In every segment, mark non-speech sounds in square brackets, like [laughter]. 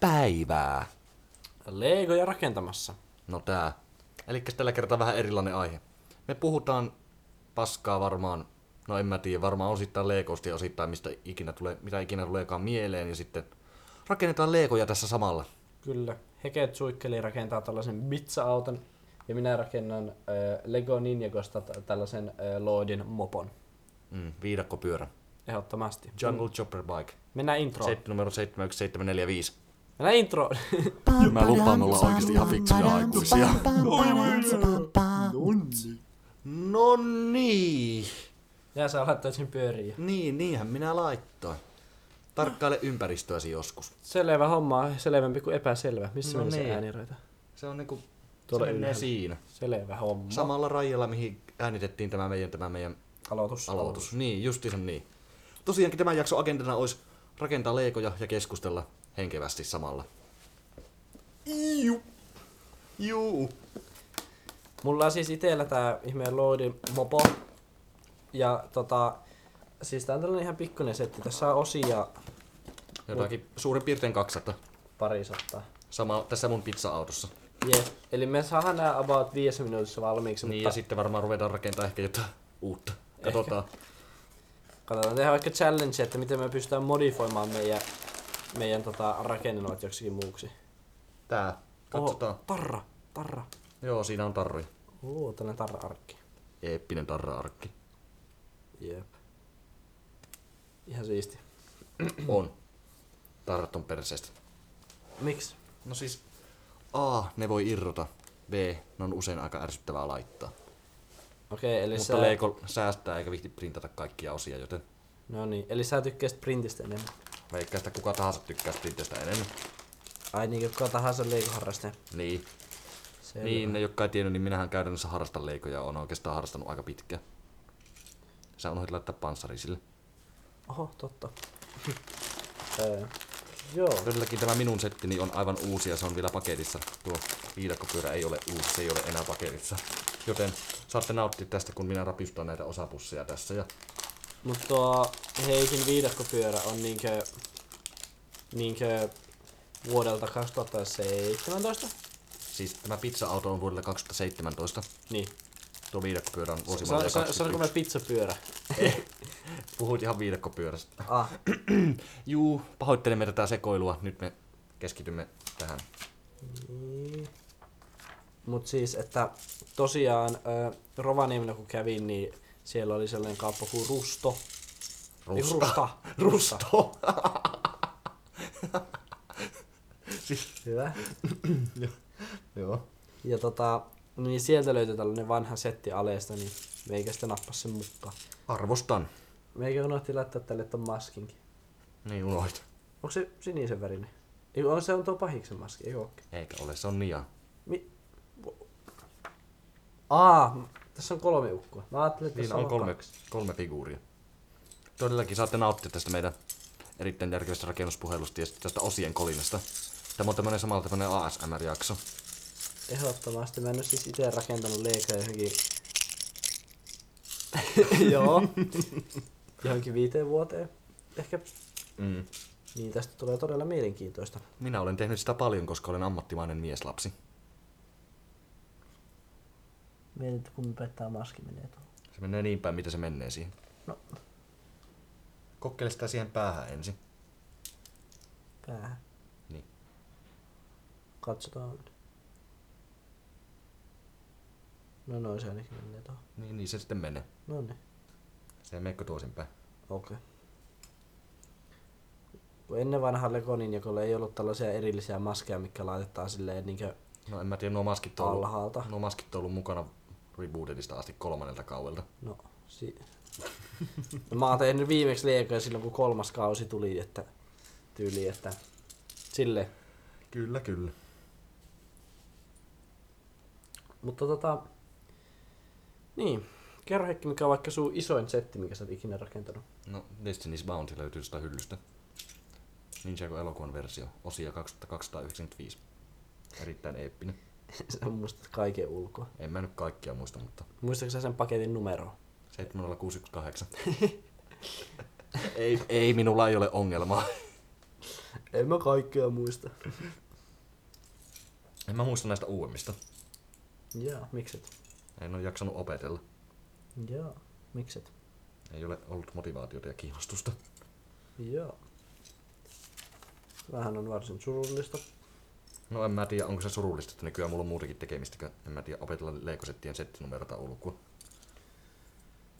päivää. Legoja rakentamassa. No tää. Eli tällä kertaa vähän erilainen aihe. Me puhutaan paskaa varmaan, no en mä tiedä, varmaan osittain Legosta ja osittain mistä ikinä tulee, mitä ikinä tuleekaan mieleen ja sitten rakennetaan Legoja tässä samalla. Kyllä. Heket suikkeli rakentaa tällaisen pizza-auton ja minä rakennan äh, Lego Ninjagosta t- tällaisen äh, Lordin mopon. Mm, viidakkopyörä. Ehdottomasti. Jungle Chopper Bike. Mennään introon. Seit, numero 71745. Mennään introon. Mä lupaan, me ollaan oikeesti ihan fiksuja aikuisia. No niin. ja sä laittoit sen pyöriin. Niin, niinhän minä laittoin. Tarkkaile ympäristöäsi joskus. Selvä homma, selvempi kuin epäselvä. Missä No meni niin. se ääniraita? Se on niinku, Tuolla se menee siinä. Selvä homma. Samalla rajalla, mihin äänitettiin tämä meidän, tämä meidän Aloitus. aloitus. Niin, justiinsa niin. Tosiaankin tämän jakson agendana olisi rakentaa leikoja ja keskustella henkevästi samalla. Iu. Juu. Mulla on siis itellä tää ihmeen Lordin mopo. Ja tota, siis tää on tällainen ihan pikkuinen setti. Tässä on osia Jotakin suurin piirtein 200. parisattaa. Sama tässä mun pizza-autossa. Jep. Eli me saadaan nää about viidessä minuutissa valmiiksi, Niin, mutta ja sitten varmaan ruvetaan rakentaa ehkä jotain uutta. Katsotaan. katsotaan tehdä vaikka challenge, että miten me pystytään modifoimaan meidän, meidän tota, rakennelmat joksikin muuksi. Tää. Katsotaan. Oho, tarra, tarra. Joo, siinä on tarri. Oo, tällainen tarra-arkki. Eeppinen tarra-arkki. Jep. Ihan siisti. [clears throat] On. Tarrat on perseestä. Miksi? No siis A, ne voi irrota. B, ne on usein aika ärsyttävää laittaa. Okei, eli Mutta sä... Lego säästää eikä vihti printata kaikkia osia, joten No niin, eli sä tykkäsit printistä enemmän. Veikkaa sitä kuka tahansa tykkää printistä enemmän. Ai niin, kuka tahansa Lego-harrastaja. Niin. Selvä. Niin, ne jotka ei tiennyt, niin minähän käytännössä harrastan Legoja ja on oikeastaan harrastanut aika pitkään. Sä unohdit laittaa panssari sille. Oho, totta. [laughs] Öö, Joo. Todellakin tämä minun settini on aivan uusi ja se on vielä paketissa. Tuo viidakkopyörä ei ole uusi, se ei ole enää paketissa. Joten saatte nauttia tästä, kun minä rapistan näitä osapusseja tässä. Ja Mutta tuo Heikin viidakkopyörä on niinkö, niinkö vuodelta 2017? siis tämä pizza-auto on vuodelta 2017. Niin. Tuo viidakkopyörä on vuosimallia se, se, onko me 21. pizzapyörä? [laughs] Puhuit ihan viidakkopyörästä. Ah, [clears throat] Juu, pahoittelemme tätä sekoilua. Nyt me keskitymme tähän. niin. Mut siis, että tosiaan ö, Rovaniemellä kun kävin, niin siellä oli sellainen kauppa kuin Rusto. Ei, Rusta. Rusta. [laughs] Rusto. siis, Hyvä. joo. Ja tota, niin sieltä löytyi tällainen vanha setti Aleesta, niin meikä sitten nappas sen mukaan. Arvostan. Meikä unohti laittaa tälle ton maskinkin. Niin unohdit. Onko se sinisen värinen? Ei, on, se on tuo pahiksen maski, ei ookin. Eikä ole, se on Nia. Mi... Aa, tässä on kolme ukkoa. Mä ajattelin, että Niin tässä on kolme, kolme figuuria. Todellakin saatte nauttia tästä meidän erittäin järkevästä rakennuspuhelusta ja sitten tästä osien kolinasta. Tämä on tämmönen samalla tämmönen ASMR-jakso. Ehdottomasti. Mä en oo siis itse rakentanut leikoja johonkin... [laughs] Joo. johonkin viiteen vuoteen. Ehkä. Mm. Niin tästä tulee todella mielenkiintoista. Minä olen tehnyt sitä paljon, koska olen ammattimainen mieslapsi. Mietin, että kun pettää maski menee tuohon. Se menee niin päin, mitä se menee siihen. No. Kokeile sitä siihen päähän ensin. Päähän. Niin. Katsotaan. No noin se ainakin menee tuohon. Niin, niin se sitten menee. No niin. Se ei meekö toisinpäin. Okei. Kun ennen vanha Legonin jakolla ei ollut tällaisia erillisiä maskeja, mikä laitetaan silleen niinkö No en mä tiedä, nuo maskit on ollut, alhaalta. nuo maskit on ollut mukana rebootedista asti kolmannelta kaudelta. No, si- no, [laughs] mä oon tehnyt viimeksi Legoja silloin, kun kolmas kausi tuli, että tyyli, että sille. Kyllä, kyllä. Mutta tota, niin, kerro Heikki, mikä on vaikka sun isoin setti, mikä sä oot ikinä rakentanut. No, Destiny's Bounty löytyy sitä hyllystä. Ninjago elokuvan versio, osia 2295. Erittäin eeppinen. [laughs] sä muistat kaiken ulkoa. En mä nyt kaikkia muista, mutta Muistatko sä sen paketin numeroa? 7068. [laughs] ei, ei, minulla ei ole ongelmaa. [laughs] En mä kaikkea muista. En mä muista näistä uudemmista. Jaa, mikset? En ole jaksanut opetella. Jaa, mikset? Ei ole ollut motivaatiota ja kiinnostusta. Jaa. Vähän on varsin surullista. No en mä tiedä, onko se surullista, että nykyään mulla on muutakin tekemistä, kun en mä tiedä opetella leikosettien settinumerota ulkoa.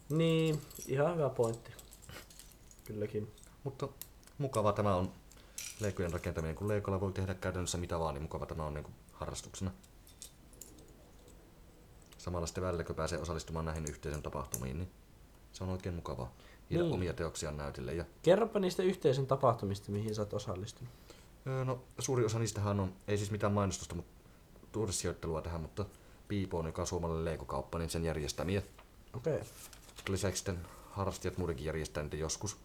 Niin, ihan hyvä pointti. Kylläkin. Mutta mukava tämä on leikojen rakentaminen, kun leikolla voi tehdä käytännössä mitä vaan, niin mukava tämä on niin kuin harrastuksena. Samalla sitten välillä, kun pääsee osallistumaan näihin yhteisön tapahtumiin, niin se on oikein mukavaa. Viedä Niin. omia teoksiaan näytille. Ja, Kerropa niistä yhteisön tapahtumista, mihin sä oot osallistunut. No, suuri osa niistähän on, ei siis mitään mainostusta, mutta tuurisijoittelua tähän, mutta Piipoon, joka on suomalainen leikokauppa, niin sen järjestämiä. Okei. Okay. Lisäksi sitten harrastajat muutenkin järjestää niitä joskus.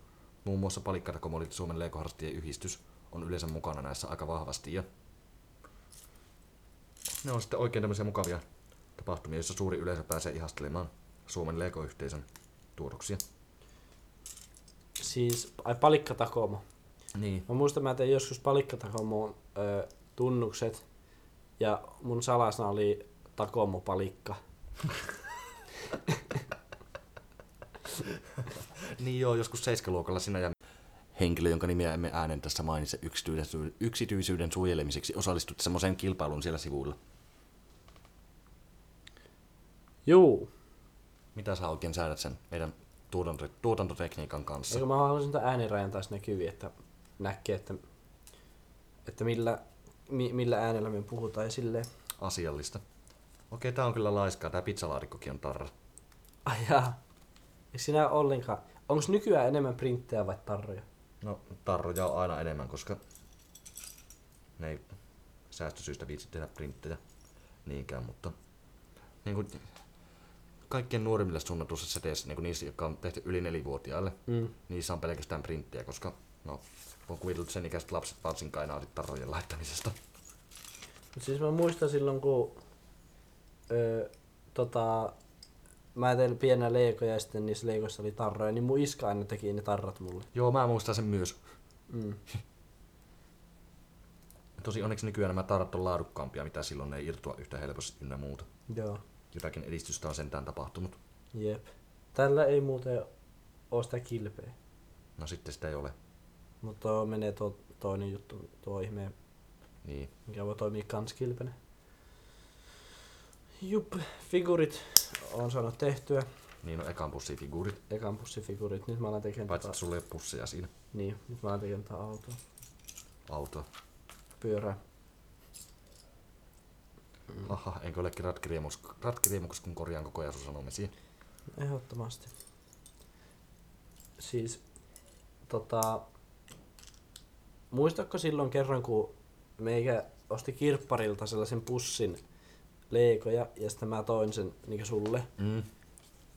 Muun muassa Palikkatakomo, eli Suomen leikoharrastajien yhdistys, on yleensä mukana näissä aika vahvasti. Ja ne on sitten oikein tämmöisiä mukavia tapahtumia, joissa suuri yleisö pääsee ihastelemaan Suomen leikoyhteisön tuotoksia. Siis, ai palikkatakomo. Niin. Mä muistan, mä tein joskus palikkatakomoon ö, tunnukset ja mun salasana oli takomo palikka. [laughs] Niin joo, joskus 7-luokalla sinä ja henkilö, jonka nimeä emme äänen tässä mainitse yksityisyyden, yksityisyyden suojelemiseksi, osallistut semmoiseen kilpailuun siellä sivuilla. Juu. Mitä sä oikein säädät sen meidän tuotanto, tuotantotekniikan kanssa? Eikö mä haluaisin tämän äänirajan taas näkyviin, että näkee, että, että millä, mi, millä äänellä me puhutaan ja silleen. asiallista. Okei, tää on kyllä laiskaa. Tää pizzalaatikkokin on tarra. Ai jaa. Eikö sinä ollenkaan, onko nykyään enemmän printtejä vai tarroja? No, tarroja on aina enemmän, koska ne ei säästösyistä viitsi tehdä printtejä niinkään, mutta niin kuin kaikkien nuorimmille suunnatussa seteissä, niin kuin niissä, jotka on tehty yli nelivuotiaille, Mm. niissä on pelkästään printtiä, koska no, on kuvitellut sen ikäiset lapset varsinkaan enää tarrojen laittamisesta. Mut siis mä muistan silloin, kun öö, tota, mä tein pienä leikoja ja sitten niissä leikoissa oli tarroja, niin mun iska aina teki ne tarrat mulle. Joo, mä muistan sen myös. Mm. [laughs] Tosi onneksi nykyään nämä tarrat on laadukkaampia, mitä silloin ne ei irtoa yhtä helposti ynnä muuta. Joo, Jotakin edistystä on sentään tapahtunut. jep. Tällä ei muuten oo sitä kilpeä. No sitten sitä ei ole. Mutta tuo menee tuo toinen juttu, tuo ihmeen, Niin. mikä voi toimia kans kilpenä. Jup, figurit on saanut tehtyä. Niin on ekan pussifiguurit. Ekan pussifigurit. Nyt mä alan tekemään Paitsi tota, sulla ei ole pusseja siinä. niin, nyt mä alan tekemään tätä autoa. Autoa. Pyörää. Mm. Aha, enkö olekin ratkiriemus, ratkiriemukas, kun korjaan koko ajan sun sanomisia. Ehdottomasti. Siis, tota, muistatko silloin kerran, kun meikä osti kirpparilta sellaisen pussin leikoja ja sitten mä toin sen niin sulle. Mm.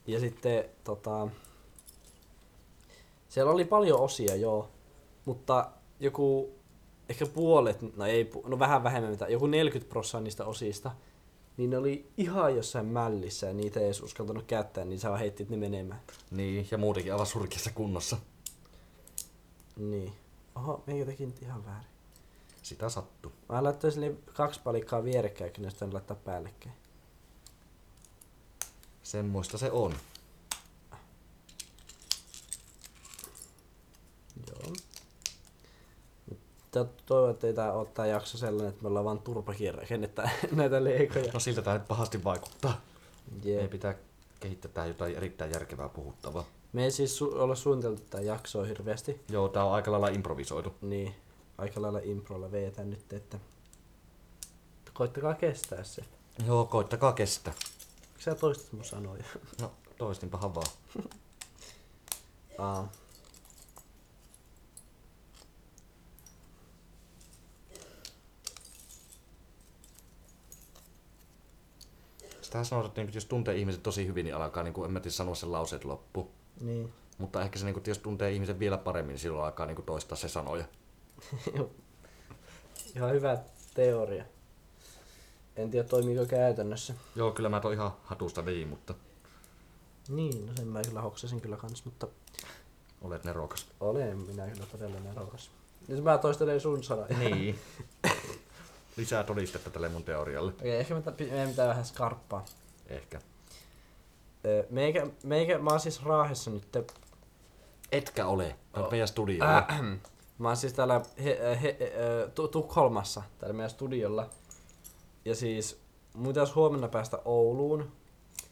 Ja sitten tota, siellä oli paljon osia joo, mutta joku ehkä puolet, no ei, no vähän vähemmän, mitä, joku 40 prosenttia niistä osista, niin ne oli ihan jossain mällissä ja niitä ei edes uskaltanut käyttää, niin sä vaan heittit ne menemään. Niin, ja muutenkin aivan surkeassa kunnossa. Niin. Oho, meikä teki nyt ihan väärin. Sitä sattuu. Mä laittoin sille kaksi palikkaa vierekkäin, kun ne laittaa päällekkäin. Semmoista se on. Joo. Mutta toivon, että ei tää ole tää jakso sellainen, että me ollaan vaan turpakin rakennettaa [laughs] näitä leikoja. No siltä tää nyt pahasti vaikuttaa. Ei Jep. pitää kehittää tähän jotain erittäin järkevää puhuttavaa. Me ei siis su- olla suunniteltu tää jaksoa hirveästi. Joo, tää on aika lailla improvisoitu. Niin, aika lailla improlla veetään nyt, että koittakaa kestää se. Joo, koittakaa kestää. Miksi sä toistat mun sanoja? [laughs] No, toistinpahan vaan. Aa. Sitä sanotaan, että jos tuntee ihmiset tosi hyvin, niin alkaa, niin kuin, en mä tiedä sanoa sen lauseet loppuun. Niin. Mutta ehkä se, niin kuin, jos tuntee ihmisen vielä paremmin, niin silloin alkaa niin kuin, toistaa se sanoja. [laughs] Ihan hyvä teoria. En tiedä toimiiko käytännössä. Joo, kyllä mä toi ihan hatusta niin, mutta Niin, no sen mä kyllä hoksasin kyllä kans, mutta olet nerokas. olen minä kyllä todella nerokas. Nyt mä toistelen sun sanoja. Niin. [laughs] Lisää todistetta tälle mun teorialle. Okei, ehkä meidän pitää vähän skarppaa. Ehkä. Meikä, meikä, mä oon siis Raahessa nyt. Etkä ole. On Oh. meidän studiolla. Äh, [clears throat] mä oon siis täällä he, he, Tu- Tukholmassa, täällä meidän studiolla. Ja siis mun pitäisi huomenna päästä Ouluun.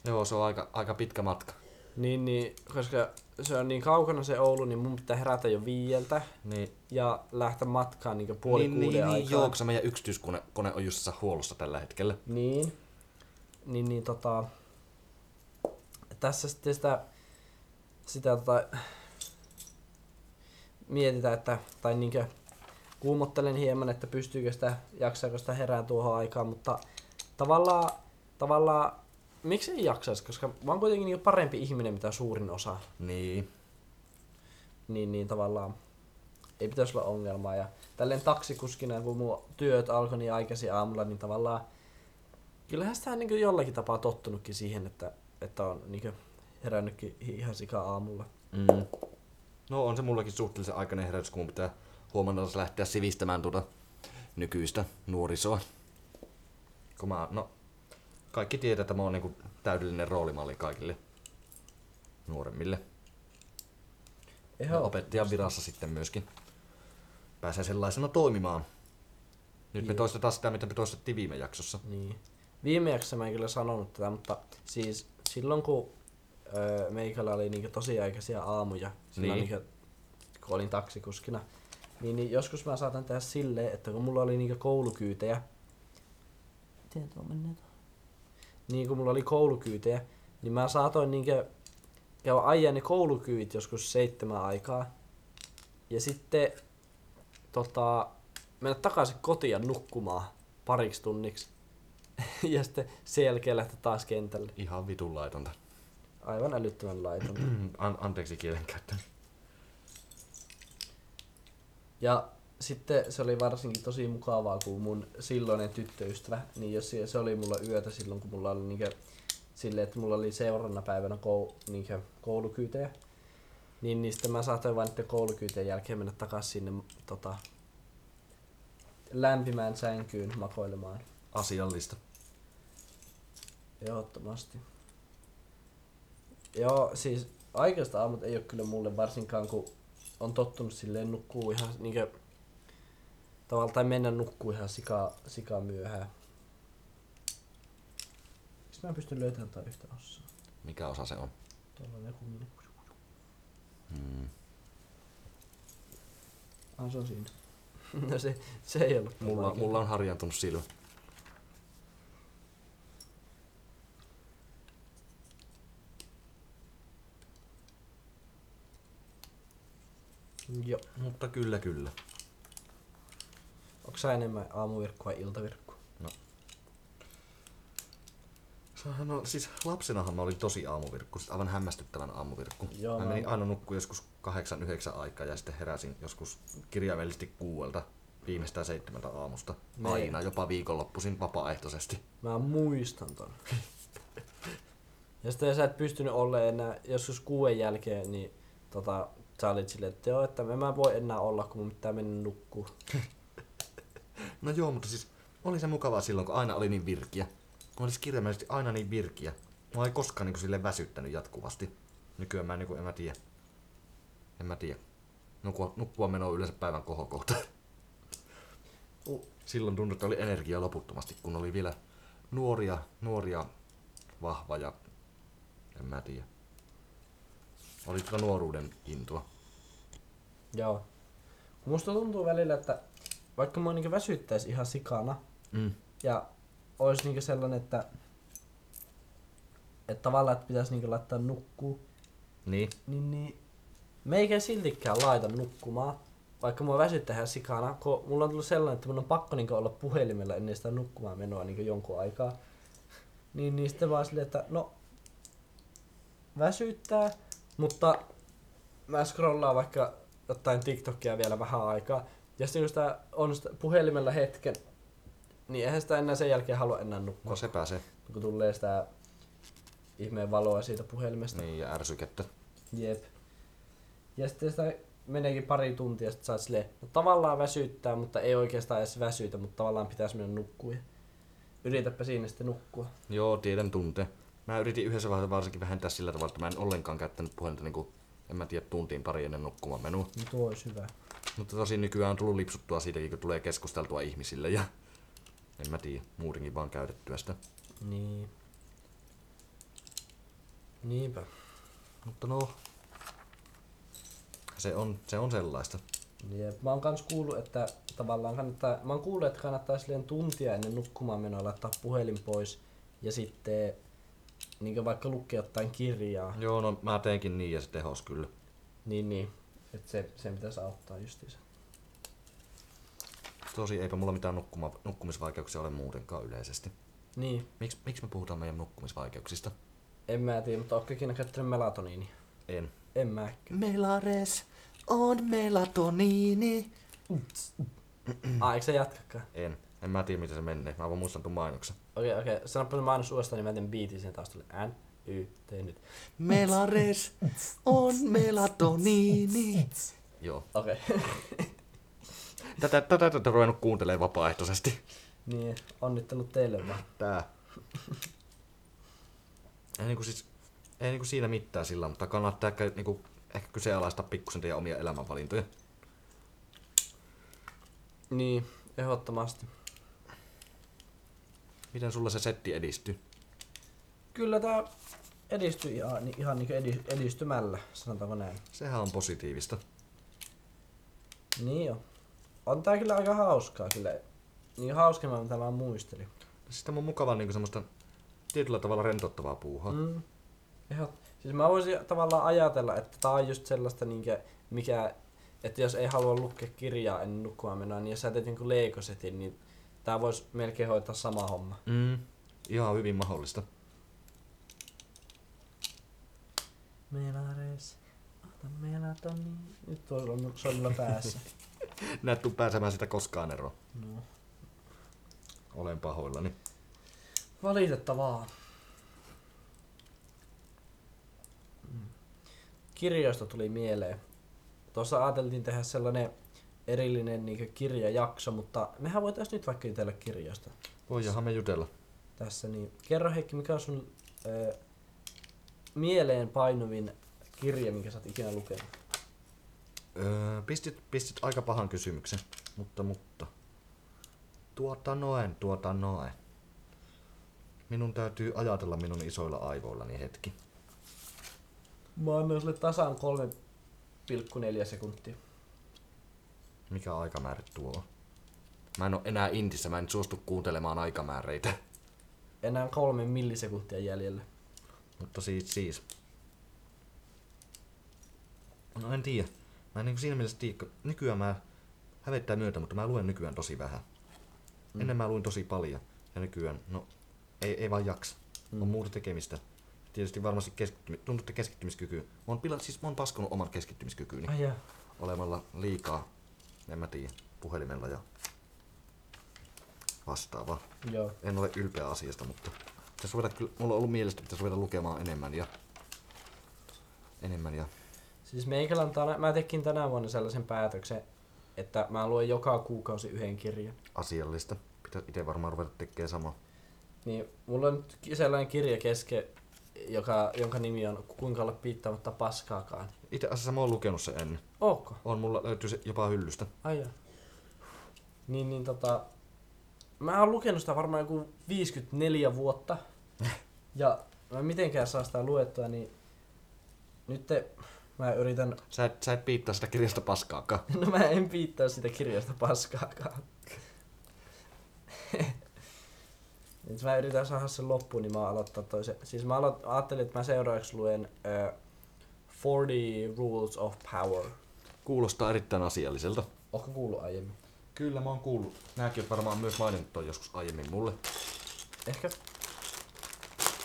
Joo, se on aika, aika pitkä matka. Niin, niin, koska se on niin kaukana se Oulu, niin mun pitää herätä jo viieltä Niin, ja lähteä matkaan niin puoli niin, kuuden niin, aikaan. niin joo, se meidän yksityiskone kone on just huollossa tällä hetkellä. Niin. Niin, niin tota... Tässä sitten sitä... Sitä tota... Mietitään, että... Tai niinkö... Kuumottelen hieman, että pystyykö sitä, jaksaako sitä herää tuohon aikaan, mutta tavallaan, tavallaan, miksi ei jaksaisi, koska mä oon kuitenkin niin parempi ihminen, mitä suurin osa, Niin. niin, niin tavallaan ei pitäisi olla ongelmaa. Ja tälleen taksikuskina, kun mun työt alkoi niin aikaisin aamulla, niin tavallaan kyllähän sitä on niin jollakin tapaa tottunutkin siihen, että, että on niin herännytkin ihan sika aamulla. Mm. No on se mullakin suhteellisen aikainen herätys, kun pitää huomenna lähteä sivistämään tuota nykyistä nuorisoa. Kun mä, no, kaikki tietää, että mä oon niinku täydellinen roolimalli kaikille nuoremmille. Ja opettajan virassa sitten myöskin pääsee sellaisena toimimaan. Nyt me Joo. toistetaan sitä, mitä me toistettiin viime jaksossa. Niin. Viime jaksossa mä en kyllä sanonut tätä, mutta siis silloin kun öö, meikällä oli niinku tosiaikaisia aamuja, silloin Niin. niinku, kun olin taksikuskina, niin, niin joskus mä saatan tehdä silleen, että kun mulla oli niinku koulukyytejä, Miten tuo menee tuohon? Niin kun mulla oli koulukyytejä, niin mä saatoin niinku käydä ajaa ne koulukyyt joskus seitsemän aikaa. Ja sitten tota, mennä takaisin kotiin ja nukkumaan pariksi tunniksi. [laughs] ja sitten sen jälkeen lähteä taas kentälle. Ihan vitun laitonta. Aivan älyttömän laiton. [clears throat] An- anteeksi kielenkäyttö. Ja sitten se oli varsinkin tosi mukavaa, kun mun silloinen tyttöystävä, niin jos se, oli mulla yötä silloin, kun mulla oli niinkö, silleen, että mulla oli seuraavana päivänä kou, niinkö, koulukyytejä, niin, niin sitten mä saatoin vain niiden koulukyyteen jälkeen mennä takaisin sinne tota, lämpimään sänkyyn makoilemaan. Asiallista. Ehdottomasti. Joo, siis aikaista aamut ei ole kyllä mulle varsinkaan, kun on tottunut silleen nukkuu ihan niinkö tavallaan tai mennä nukkuu ihan sika, sika myöhään. Miksi mä pystyn löytämään tai yhtä osaa? Mikä osa se on? Tuolla on joku minun. Hmm. Ah, se on siinä. [laughs] no se, se ei ollut Mulla, mulla on harjantunut silmä. Joo. Mutta kyllä, kyllä. Onko sä enemmän aamuvirkku vai iltavirkku? Sehän on, siis lapsenahan mä olin tosi aamuvirkku, siis aivan hämmästyttävän aamuvirkku. Joo, mä mä- menin aina nukkuun joskus kahdeksan, yhdeksän aikaa ja sitten heräsin joskus kirjaimellisesti kuuelta viimeistään seitsemältä aamusta. Aina, jopa viikonloppuisin vapaaehtoisesti. Mä muistan ton. [laughs] ja sitten sä et pystynyt olemaan enää, joskus kuuden jälkeen, niin tota, sä olit silleen, että joo, että en mä voi enää olla, kun mun pitää mennä nukkuu. No joo, mutta siis oli se mukavaa silloin, kun aina oli niin virkiä. Mä olisi kirjaimellisesti aina niin virkiä. Mä ei koskaan niin sille väsyttänyt jatkuvasti. Nykyään mä niin en mä tiedä. En mä tiedä. Nukkua, nukkua meno on yleensä päivän kohokohta. Silloin tuntui, että oli energiaa loputtomasti, kun oli vielä nuoria, nuoria, vahva ja en mä tiedä. Oli tuota nuoruuden intoa. Joo. Musta tuntuu välillä, että vaikka mua niinku väsyttäisi ihan sikana, Mm. ja olisi niinku sellainen, että, että tavallaan että pitäisi niinku laittaa nukkuu, Niin. niin, niin meikä ei siltikään laita nukkumaan, vaikka mua väsyttää ihan sikana, kun mulla on tullut sellainen, että mun on pakko niinku olla puhelimella ennen sitä nukkumaan menoa niinku jonkun aikaa. Niin, niin sitten vaan silleen, että no väsyttää, mutta mä scrollaan vaikka jotain TikTokia vielä vähän aikaa. Ja sitten kun sitä on sitä puhelimella hetken, niin eihän sitä enää sen jälkeen halua enää nukkua, No sepä se. kun tulee sitä ihmeen valoa siitä puhelimesta. Niin, ja ärsykettä. Jep. Ja sitten sitä meneekin pari tuntia, sitten sä oot silleen, no tavallaan väsyttää, mutta ei oikeastaan edes väsytä, mutta tavallaan pitäisi mennä nukkuun. Ja Yritäpä siinä sitten nukkua. Joo, tiedän tunteen. Mä yritin yhdessä vaiheessa varsinkin vähentää sillä tavalla, että mä en ollenkaan käyttänyt puhelinta niinku, en mä tiedä, tuntiin pari ennen nukkumaan menua. No tuo olisi hyvä. Mutta tosi nykyään on tullut lipsuttua siitäkin, kun tulee keskusteltua ihmisille ja en mä tiedä, muutenkin vaan käytettyä sitä. Niin. Niinpä. Mutta no, se on, se on sellaista. Jep. Mä oon kans kuullut, että tavallaan kannattaa, mä oon kuullut, että kannattaa silleen tuntia ennen nukkumaan menoa laittaa puhelin pois ja sitten niin vaikka lukea jotain kirjaa. Joo, no mä teenkin niin ja se tehos kyllä. Niin, niin. Että se, se pitäisi auttaa justiinsa. Tosi eipä mulla mitään nukkuma, nukkumisvaikeuksia ole muutenkaan yleisesti. Niin, Miks, miksi me puhutaan meidän nukkumisvaikeuksista? en mä tiedä, mutta ootko ikinä käyttänyt melatoniini? En. En mä. Melares on melatoniini. Ah, eikö sä jatkakaan? En. En mä tiedä miten se menee. Mä vaan muistan tuon mainoksen. Okei, okei. Sanoppa se mainos uudestaan, niin mä teen biitin sen taustalle. N, Y, T nyt. Melares on melatoniini. Joo. Okei. [laughs] Tätä, tätä, tätä ruvennut kuuntelemaan vapaaehtoisesti. niin, onnittelut teille vaan. Tää. Ei niinku siis, ei niinku siinä mitään sillä, mutta kannattaa ehkä, niinku, ehkä kyseenalaistaa pikkusen teidän omia elämänvalintoja. Niin, ehdottomasti. Miten sulla se setti edistyy? Kyllä tää edistyi ihan, ihan niin edi, edistymällä, sanotaanko näin. Sehän on positiivista. Niin jo. On tää kyllä aika hauskaa kyllä. Niin hauskemmin mitä mä muistelin. Siis tämä on mukava niinku semmoista tietyllä tavalla rentouttavaa puuhaa. Mm. Ehdot. Siis mä voisin tavallaan ajatella, että tää on just sellaista niinkö, mikä, että jos ei halua lukea kirjaa ennen nukkumaan menoa, niin jos sä teet niinku leikosetin, niin tää voisi melkein hoitaa sama homma. Mm. Ihan hyvin mahdollista. Melares, ota melatoni. Nyt tuolla on se on mulla päässä. [laughs] Näet tuu pääsemään sitä koskaan eroon. No. Olen pahoillani. Valitettavaa. Mm. Kirjoista tuli mieleen. Tuossa ajateltiin tehdä sellainen erillinen niin kirjajakso, mutta mehän voitaisiin nyt vaikka jutella kirjoista Voidaanhan me jutella. tässä. Niin kerro Heikki, mikä on sun ö, mieleen painuvin kirja, minkä sä oot ikinä lukenut? Öö, pistit, pistit aika pahan kysymyksen, mutta mutta. Tuota noen, tuota noen. Minun täytyy ajatella minun isoilla aivoillani hetki. Mä annan sulle tasan 3,4 sekuntia. Mikä aikamäärä tuo? Mä en oo enää intissä, mä en suostu kuuntelemaan aikamääreitä. Enää kolme millisekuntia jäljellä. Mutta siis, siis. No en tiedä. Mä en niin siinä mielessä tiedä, nykyään mä hävettää myötä, mutta mä luen nykyään tosi vähän. Mm. Ennen mä luin tosi paljon. Ja nykyään, no, ei, ei vaan jaksa. Mm. On muuta tekemistä. Tietysti varmasti keskittymi, tuntutte keskittymiskykyä. Mä oon, pila, siis mä oon paskonut oman keskittymiskykyni Ai jaa. olemalla liikaa, en mä tiedä, puhelimella ja vastaavaa. Joo. En ole ylpeä asiasta, mutta pitäisi ruveta, kyllä, mulla on ollut mielestä, että pitäisi ruveta lukemaan enemmän ja enemmän ja Siis meikälän tänä, mä tekin tänä vuonna sellaisen päätöksen, että mä luen joka kuukausi yhden kirjan. asiallista. Pitäisi itse varmaan ruveta tekemään sama. Niin mulla on nyt sellainen kirja kesken, joka, jonka nimi on Kuinka olla piittaamatta paskaakaan. Itse asiassa mä oon lukenut sen ennen. Ootko? On, mulla löytyy se jopa hyllystä. Ai joo. Niin, niin tota... Mä oon lukenut sitä varmaan joku 54 vuotta. [laughs] ja mä en mitenkään saa sitä luettua, niin nyt te, mä yritän... Sä et, sä et piittaa sitä kirjasta paskaakaan. [laughs] No mä en piittaa sitä kirjasta paskaakaan. [laughs] Nyt mä yritän saada sen loppuun, niin mä aloittaa toisen. Siis mä aloit, ajattelin, että mä seuraavaksi luen uh, 40 Rules of Power. Kuulostaa erittäin asialliselta. Ootko kuullut aiemmin? Kyllä mä oon kuullut. Nääkin on varmaan myös maininnut ton joskus aiemmin mulle. Ehkä.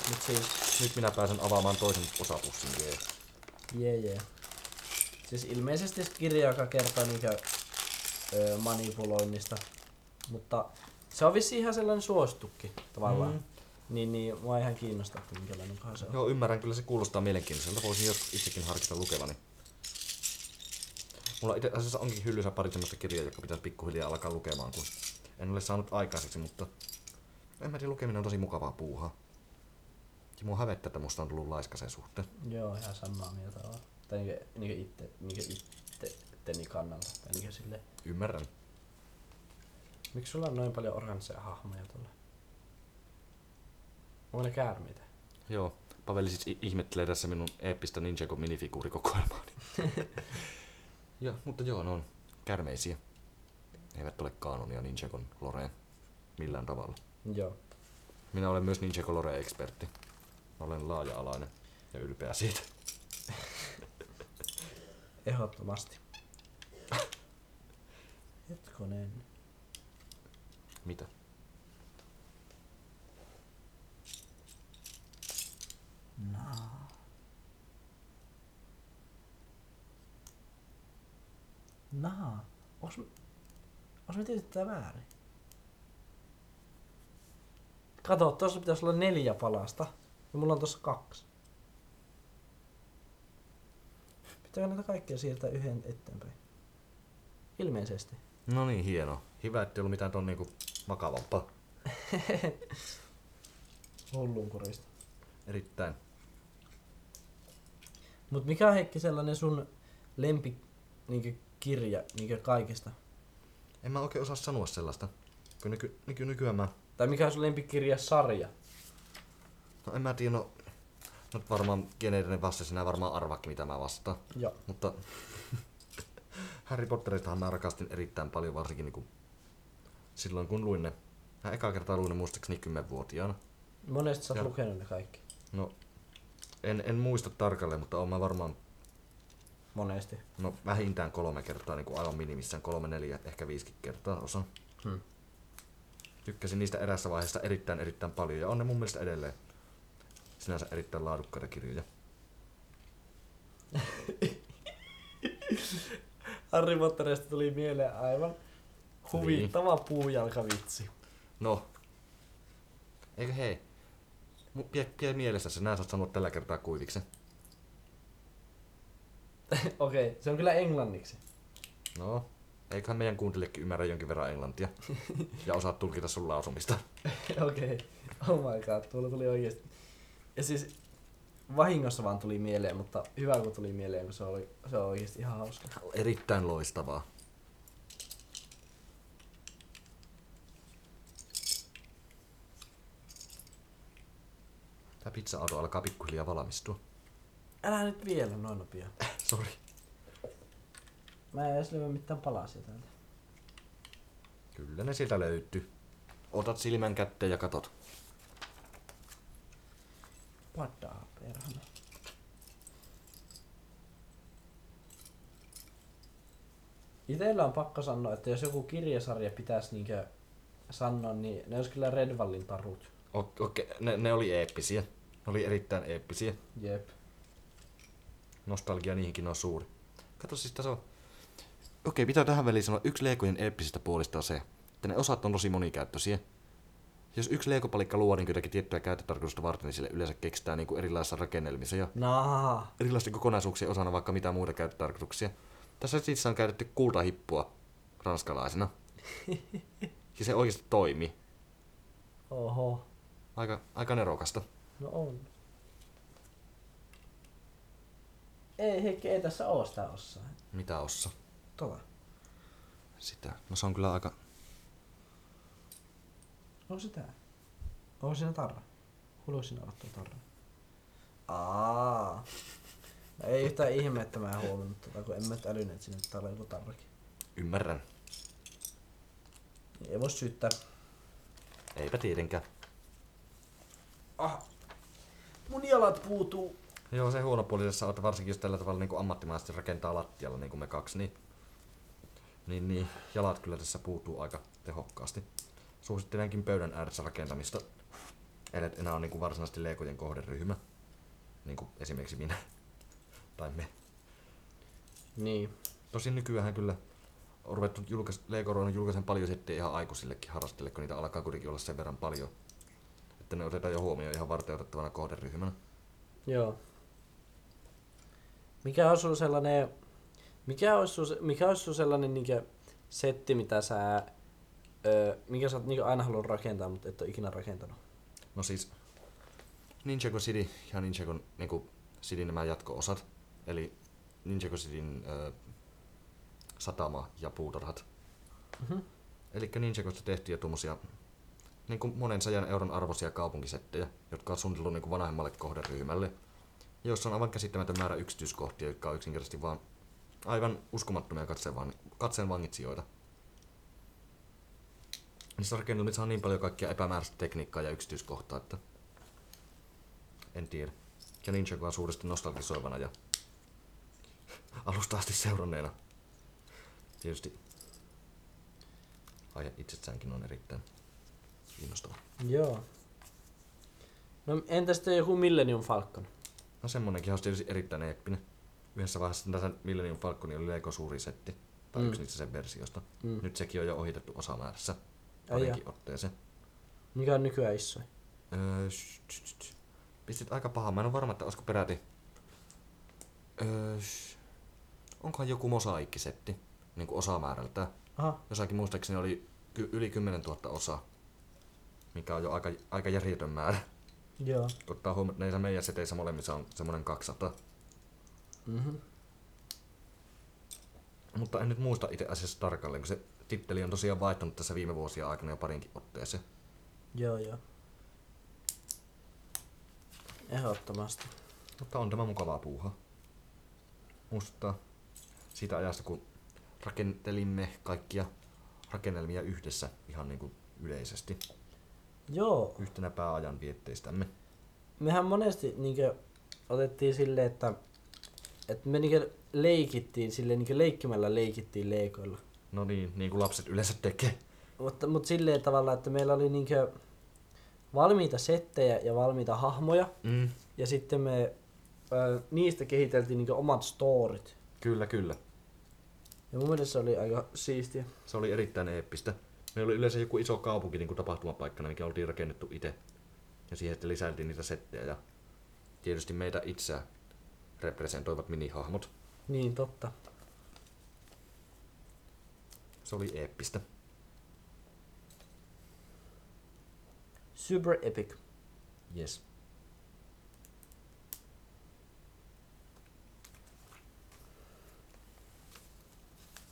Nyt siis, Nyt minä pääsen avaamaan toisen osapussin jee yeah, jee. Yeah. Siis ilmeisesti kirja, joka kertoo niinkö manipuloinnista. Mutta se on vissi ihan sellainen suositukki tavallaan. Mm. Niin, niin mua ihan kiinnostaa, että minkälainen se on. Joo, ymmärrän. Kyllä se kuulostaa mielenkiintoiselta. Voisin joskus itsekin harkita lukevani. Mulla itse asiassa onkin hyllyssä pari semmoista kirjaa, jotka pitäisi pikkuhiljaa alkaa lukemaan, kun en ole saanut aikaiseksi, mutta en mä tiedä, lukeminen on tosi mukavaa puuhaa. Ja mua hävettää, että musta on tullut laiska sen suhteen. Joo, ihan samaa mieltä on. Tai niinkö, niinkö itse, niinkö itse, itteni kannalta. Tai niinkö silleen. Ymmärrän. Miksi sulla on noin paljon oransseja hahmoja tuolla? Onko ne käärmeitä? Joo, Paveli siis ihmettelee tässä minun eeppistä Ninjago minifiguurikokoelmaani. [laughs] ja, mutta joo, ne on kärmeisiä. Ne eivät ole kaanonia Ninjagon loreen millään tavalla. Joo. Minä olen myös Ninjago lore-ekspertti. Olen laaja-alainen ja ylpeä siitä. [laughs] Ehdottomasti. Hetkonen. Mitä? Naa. Naa. Onks, onks me tehty tää väärin? Kato, tossa pitäisi olla neljä palasta. Ja mulla on tossa kaksi. Pitääkö näitä kaikkia siirtää yhden eteenpäin? Ilmeisesti. No niin, hieno. Hyvä, ettei ollut mitään ton niinku vakavampaa. [laughs] Hullunkurista. Erittäin. Mut mikä on Heikki sellainen sun lempi niinkö, kirja niinkö kaikista? En mä oikein osaa sanoa sellaista. Kun nyky, nyky, nykyään mä... Tai mikä on sun lempikirjasarja? No en mä tiedä, no... No varmaan geneerinen vastaus, sinä varmaan arvaakin mitä mä vastaan. Joo. Mutta Harry Potteristahan mä rakastin erittäin paljon, varsinkin niinku silloin kun luin ne. Mä eka kertaa luin ne muistaakseni 10-vuotiaana. Monesti sä oot Joo. lukenut ne kaikki. No, en, en muista tarkalleen, mutta oon mä varmaan Monesti. no, vähintään kolme kertaa, niin kuin aivan minimissään kolme, neljä, ehkä viisikin kertaa osan. Hmm. Tykkäsin niistä erässä vaiheessa erittäin erittäin paljon ja on ne mun mielestä edelleen sinänsä erittäin laadukkaita kirjoja. [laughs] Harry Potterista tuli mieleen aivan huvittava niin. puujalkavitsi. No, eikö hei? Pidä, pidä mielessä, sä nää saat sanoa tällä kertaa kuiviksi. [laughs] Okei, okay, se on kyllä englanniksi. No, eiköhän meidän kuuntelijakin ymmärrä jonkin verran englantia [laughs] ja osaa tulkita sun lausumista. Okei. Okay. Oh my god, tuolla tuli oikeesti. Ja siis vahingossa vaan tuli mieleen, mutta hyvä kun tuli mieleen, kun se oli, se on oikeesti ihan hauska. Erittäin loistavaa. Tämä pizza-auto alkaa pikkuhiljaa valmistua. Älä nyt vielä noin pian. Sori. Mä en edes löydä mitään palasia täältä. Kyllä ne sieltä löytyy. Otat silmän kätteen ja katot. Itellä on pakko sanoa, että jos joku kirjasarja pitäisi niinkö sanoa, niin ne olisi kyllä Redvallin tarut. Okei, ne, ne oli eeppisiä. Ne oli erittäin eeppisiä. Jep. Nostalgia niihinkin on suuri. Kato siis tässä on... Okei, pitää tähän väliin sanoa, yksi Legojen eeppisistä puolista on se, että ne osat on tosi monikäyttöisiä. Jos yksi Lego-palikka luodaan jotakin tiettyä käyttötarkoitusta varten, niin sille yleensä keksitään niin kuin erilaisissa rakennelmissa ja Naa. erilaisten kokonaisuuksien osana vaikka mitä muita käyttötarkoituksia. Tässä siis on käytetty kultahippua ranskalaisena. [laughs] ja se oikeasti toimi. Oho. Aika, aika nerokasta. No on. Ei Heikki, ei tässä oo sitä osaa. Mitä ossa? Tota. Sitä. No se on kyllä aika... Onko se tää? Onko siinä tarra? Kuuluuko siinä olla tuo tarra? Aa. [laughs] Ei yhtään ihme, että mä en huomannut tota, kun en mä nyt älynyt, että sinne täällä on joku tarrakin. Ymmärrän. Ei voi syyttää. Eipä tietenkään. Ah. Mun jalat puutuu. Joo, se huono puoli tässä on, että varsinkin jos tällä tavalla niin kuin ammattimaisesti rakentaa lattialla, niin kuin me kaksi, niin, niin, niin jalat kyllä tässä puutuu aika tehokkaasti. Suosittelenkin pöydän ääressä rakentamista, ellei enää ole niin kuin varsinaisesti leikojen kohderyhmä, niin kuin esimerkiksi minä tai me. Niin. Tosin nykyään kyllä on ruvettu julkais, on julkaisen paljon sitten ihan aikuisillekin harrastille, kun niitä alkaa kuitenkin olla sen verran paljon, että ne otetaan jo huomioon ihan varten otettavana kohderyhmänä. Joo. Mikä on sun sellainen Mikä olisi sun, mikä olisi sun sellainen niinkö setti, mitä sä, öö, mikä sä oot niinkö aina halunnut rakentaa, mutta et ole ikinä rakentanut? No siis Ninjago City ja Ninjago niinku, City nämä jatko-osat. Eli Ninjago Cityn ö, satama ja puutarhat. Mhm. Eli Ninjagosta tehtiin jo tuommoisia niin kuin monen sajan euron arvoisia kaupunkisettejä, jotka on suunniteltu niin kuin vanhemmalle kohderyhmälle, joissa on aivan käsittämätön määrä yksityiskohtia, jotka on yksinkertaisesti vaan aivan uskomattomia katseen vangitsijoita. Niissä rakennelmissa on niin paljon kaikkia epämääräistä tekniikkaa ja yksityiskohtaa, että en tiedä. Ja Ninjagoa suuresti nostalgisoivana ja alusta asti seuranneena. Tietysti aihe itsessäänkin on erittäin kiinnostava. Joo. No entä sitten joku Millennium Falcon? No semmonenkin on tietysti erittäin eeppinen. Yhdessä vaiheessa tässä Millennium Falcon oli Lego suuri setti, tai Mm. yksi niistä sen versiosta. Mm. Nyt sekin on jo ohitettu osamäärässä. Ai Parinkin otteeseen. Mikä on nykyään isoin? Öö, sh- sh- sh- sh. Pistit aika paha. Mä en ole varma, että olisiko peräti... Öö, sh- onkohan joku mosaikkisetti, niin kuin osamäärältään. Aha. Jossakin muistaakseni oli ky- yli 10 000 osaa, mikä on jo aika, aika järjetön määrä. Joo. Ottaa huomioon, että näissä meidän seteissä molemmissa on semmoinen 200. Mhm. Mutta en nyt muista itse asiassa tarkalleen, kun se titteli on tosiaan vaihtanut tässä viime vuosien aikana jo parinkin otteeseen. Joo, joo. Ehdottomasti. Mutta on tämä mukavaa puuhaa. Muistuttaa siitä ajasta, kun rakentelimme kaikkia rakennelmia yhdessä ihan niin kuin yleisesti. Joo. Yhtenä pääajan vietteistämme. Mehän monesti niinkö otettiin silleen, että, että me niinkö leikittiin silleen, niinkö leikkimällä leikittiin leikoilla. No niin, niin kuin lapset yleensä tekee. Mutta, mutta silleen tavalla, että meillä oli niinkö valmiita settejä ja valmiita hahmoja. Mm. Ja sitten me ää, niistä kehiteltiin niinkö omat storit. Kyllä, kyllä. Ja mun mielestä se oli aika siistiä. Se oli erittäin eeppistä. Meillä oli yleensä joku iso kaupunki niin kuin tapahtumapaikkana, mikä oltiin rakennettu itse. Ja siihen sitten lisäiltiin niitä settejä. Ja tietysti meitä itseä representoivat minihahmot. Niin, totta. Se oli eeppistä. Super epic. Yes.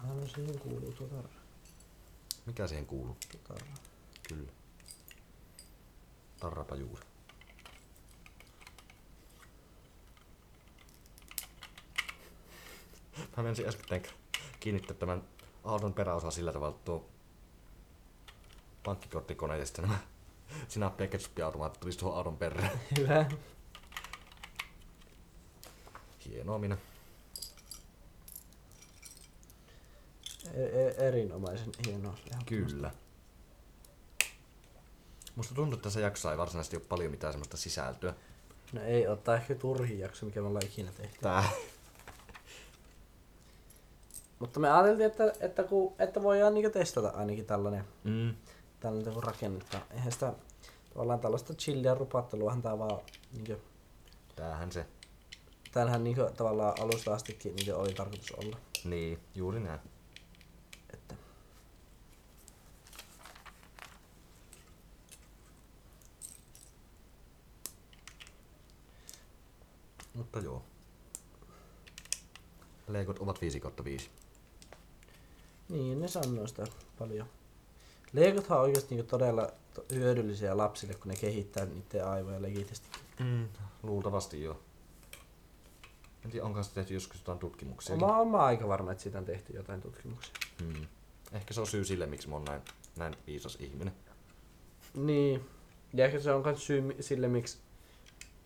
Aivan siihen kuuluu tuo tarra. Mikä siihen kuuluu? Tuo tarra. Kyllä. Tarrapa juuri. Mä menisin äsken kiinnittää tämän auton peräosa sillä tavalla, että tuo pankkikorttikone ja sitten nämä sinappi- ja ketsupiautomaatit tulisi tuohon auton perään. Hyvä. Hienoa minä. Erinomaisen hienoa. Kyllä. Musta tuntuu, että tässä jaksossa ei varsinaisesti ole paljon mitään semmoista sisältöä. No ei ottaa ehkä turhin jakso, mikä me ollaan ikinä tehty. Tää. Mutta me ajateltiin, että, että, kun, että voidaan niinku testata ainakin tällainen, Mm. tällainen kun rakennetta. Eihän sitä tavallaan tällaista chillia rupatteluahan tää vaan niinku, Tämähän se. tämähän niinku tavallaan alusta astikin niinku oli tarkoitus olla. Niin, juuri näin. Että Mutta joo. Leikot ovat 5 kautta 5. Niin, ne sanoo sitä paljon. Legothan on oikeasti niinku todella to- hyödyllisiä lapsille, kun ne kehittää niiden aivoja legitisti. Mm, luultavasti joo. En tiedä, onko se tehty joskus jotain tutkimuksia. Mä oon aika varma, että siitä on tehty jotain tutkimuksia. Hmm. Ehkä se on syy sille, miksi mä oon näin, näin viisas ihminen. Niin. Ja ehkä se on myös syy sille, miksi,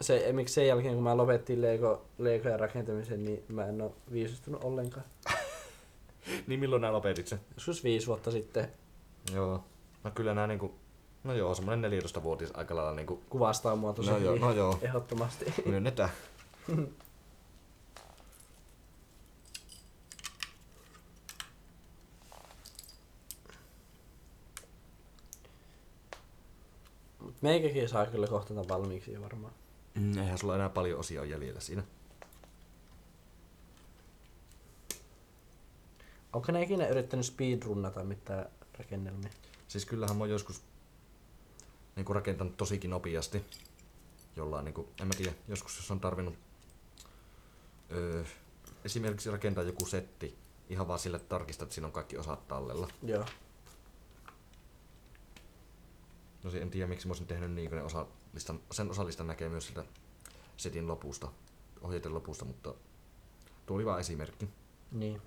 se, miksi sen jälkeen, kun mä lopettiin Lego, Legojen rakentamisen, niin mä en oo viisastunut ollenkaan. [laughs] niin milloin nää lopetit sen? Joskus viisi vuotta sitten Joo. No kyllä nää niinku... No joo, semmonen 14 vuotis aika lailla niinku... kuvastaa mua tosi No joo, no joo. [laughs] Ehdottomasti. Myönnetään. [laughs] Meikäkin saa kyllä kohtata valmiiksi varmaan. Mm, eihän sulla enää paljon osia jäljellä siinä. Onko ne ikinä yrittänyt speedrunnata mitään rakennelmia? Siis kyllähän mä oon joskus niinku rakentanut tosikin nopeasti. Jollain niinku, en mä tiedä, joskus jos on tarvinnut öö, esimerkiksi rakentaa joku setti ihan vaan sille, että tarkistat, että siinä on kaikki osat tallella. Joo. No en tiedä miksi mä olisin tehnyt niin, kun ne osalistan, sen osalistan näkee myös sitä setin lopusta, ohjeiden lopusta, mutta tuo oli vaan esimerkki. Niin.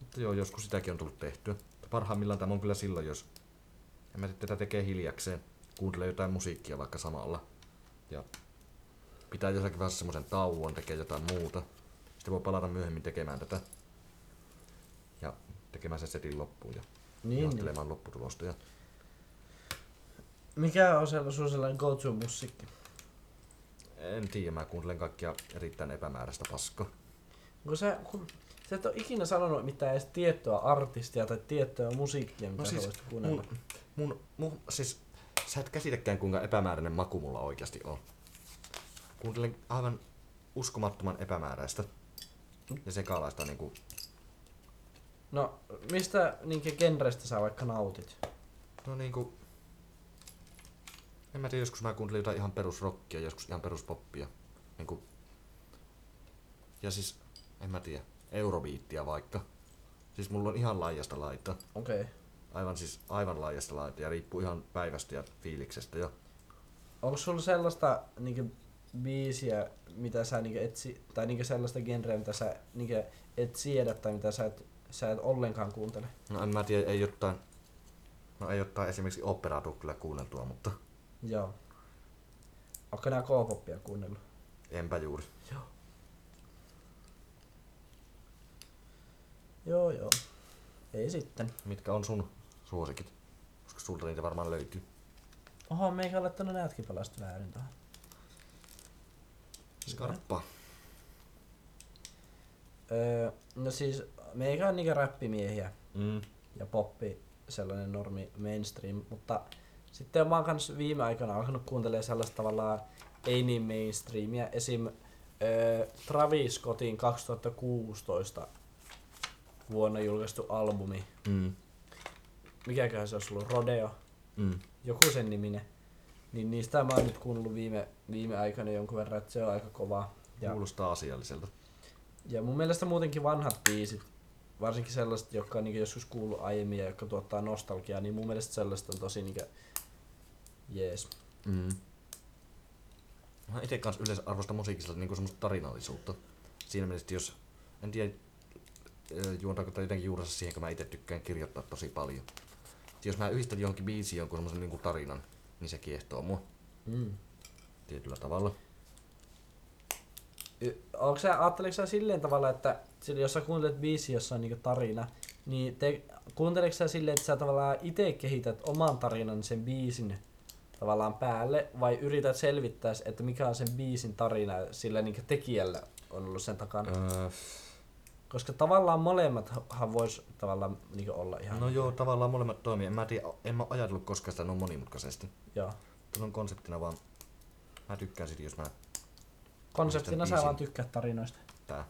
Mutta joo, joskus sitäkin on tullut tehtyä. Parhaimmillaan tämä on kyllä silloin, jos en mä tätä tekee hiljakseen, kuuntelee jotain musiikkia vaikka samalla. Ja pitää jossakin vaiheessa semmoisen tauon, tekee jotain muuta. Sitten voi palata myöhemmin tekemään tätä. Ja tekemään sen setin loppuun ja niin. niin. lopputulosta. Ja Mikä on siellä sun sellainen go-to-musiikki? en tiedä, mä kuuntelen kaikkia erittäin epämääräistä paskaa. Kun sä, kun, sä et ole ikinä sanonut mitään edes tiettyä artistia tai tiettyä musiikkia, mitä No siis sä voisit kuunnella. mun, mun, mun, siis sä et käsitäkään kuinka epämääräinen maku mulla oikeasti on. Kuuntelen aivan uskomattoman epämääräistä ja sekalaista niinku, No, mistä niinkä genrestä sä vaikka nautit? no niinku, en mä tiedä, joskus mä kuuntelin jotain ihan perusrockia, joskus ihan peruspoppia. Niinku, ja siis, en mä tiedä, eurobiittiä vaikka. Siis mulla on ihan laajasta laita. Okei. Okay. Aivan siis aivan laajasta laita ja riippuu ihan päivästä ja fiiliksestä. Ja Onko sulla sellaista niinkö biisiä, mitä sä niinkö etsi, tai niinkö sellaista genreä, mitä sä niinkö et siedä tai mitä sä et, sä et ollenkaan kuuntele? No en mä tiedä, ei jotain... No ei jotain esimerkiksi operaa kyllä kuunneltua, mutta Joo. Onko nää K-poppia kuunnellut? enpä juuri. Joo. Joo, joo. Ei sitten. Mitkä on sun suosikit? Koska sulta niitä varmaan löytyy. Oho, meikä laittanut näetkin palasta väärin tähän. Skarppa. Öö, no siis, meikä on niinkö räppimiehiä Mm. ja poppi sellainen normi mainstream, mutta sitten mä oon kans viime aikoina alkanut kuuntelemaan sellaista tavallaan ei niin mainstreamia. Esim. Öö, Travis Scottin 2016 vuonna julkaistu albumi. Mm. Mikäköhän se olisi ollut? Rodeo. Mm. Joku sen niminen. Niin niistä mä oon nyt kuunnellut viime, viime aikoina jonkun verran, että se on aika kova. Ja, Kuulostaa asialliselta. ja mun mielestä muutenkin vanhat biisit, varsinkin sellaiset, jotka on niin joskus kuullut aiemmin ja jotka tuottaa nostalgiaa, niin mun mielestä sellaista on tosi niin jees. Mm. Mä itse kanssa yleensä arvostan musiikissa niinku semmoista tarinallisuutta. Siinä mielessä, jos, en tiedä, juontaako tai jotenkin juurensa siihen, kun mä itse tykkään kirjoittaa tosi paljon. Et jos mä yhdistän johonkin biisiin jonkun semmoisen niinku tarinan, niin se kiehtoo mua Mm. tietyllä tavalla. Onko sä, ajatteliko sä silleen tavalla, että jos sä kuuntelet biisi, jossa on niinku tarina, niin te, kuunteleeko sä silleen, että sä tavallaan itse kehität oman tarinan sen biisin tavallaan päälle, vai yrität selvittää, että mikä on sen biisin tarina sillä niinku tekijällä on ollut sen takana? Öö, Koska tavallaan molemmathan vois tavallaan niinku olla ihan... no joo, tavallaan molemmat toimii. En mä tiedä, en mä ajatellut koskaan sitä noin monimutkaisesti. Joo. Tuolla on konseptina vaan, mä tykkään sit, jos mä Konseptina sä vaan tykkäät tarinoista. tää.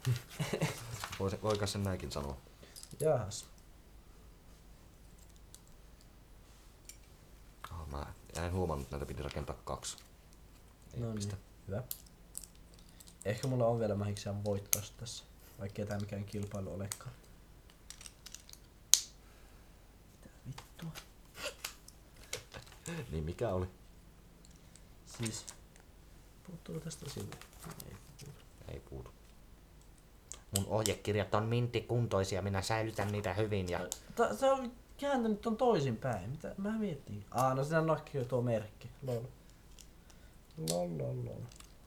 [laughs] Vois, voikas sen näinkin sanoa. Jaahas. Oh, mä en huomannut, että näitä piti rakentaa kaksi. Ei No pistä. niin, hyvä. Ehkä mulla on vielä mahiksia voittaa tässä, vaikka ei tää mikään kilpailu olekaan. Mitä vittua? [laughs] Niin mikä oli? Siis, puuttuu tästä sivu. Ei puutu. Ei puutu. Mun ohjekirjat on minttikuntoisia, minä säilytän niitä hyvin ja Ta- se on kääntänyt ton toisinpäin. Mitä mä mietin? Aa, no siinä nakki tuo merkki. Lol. Lol, lol, lol.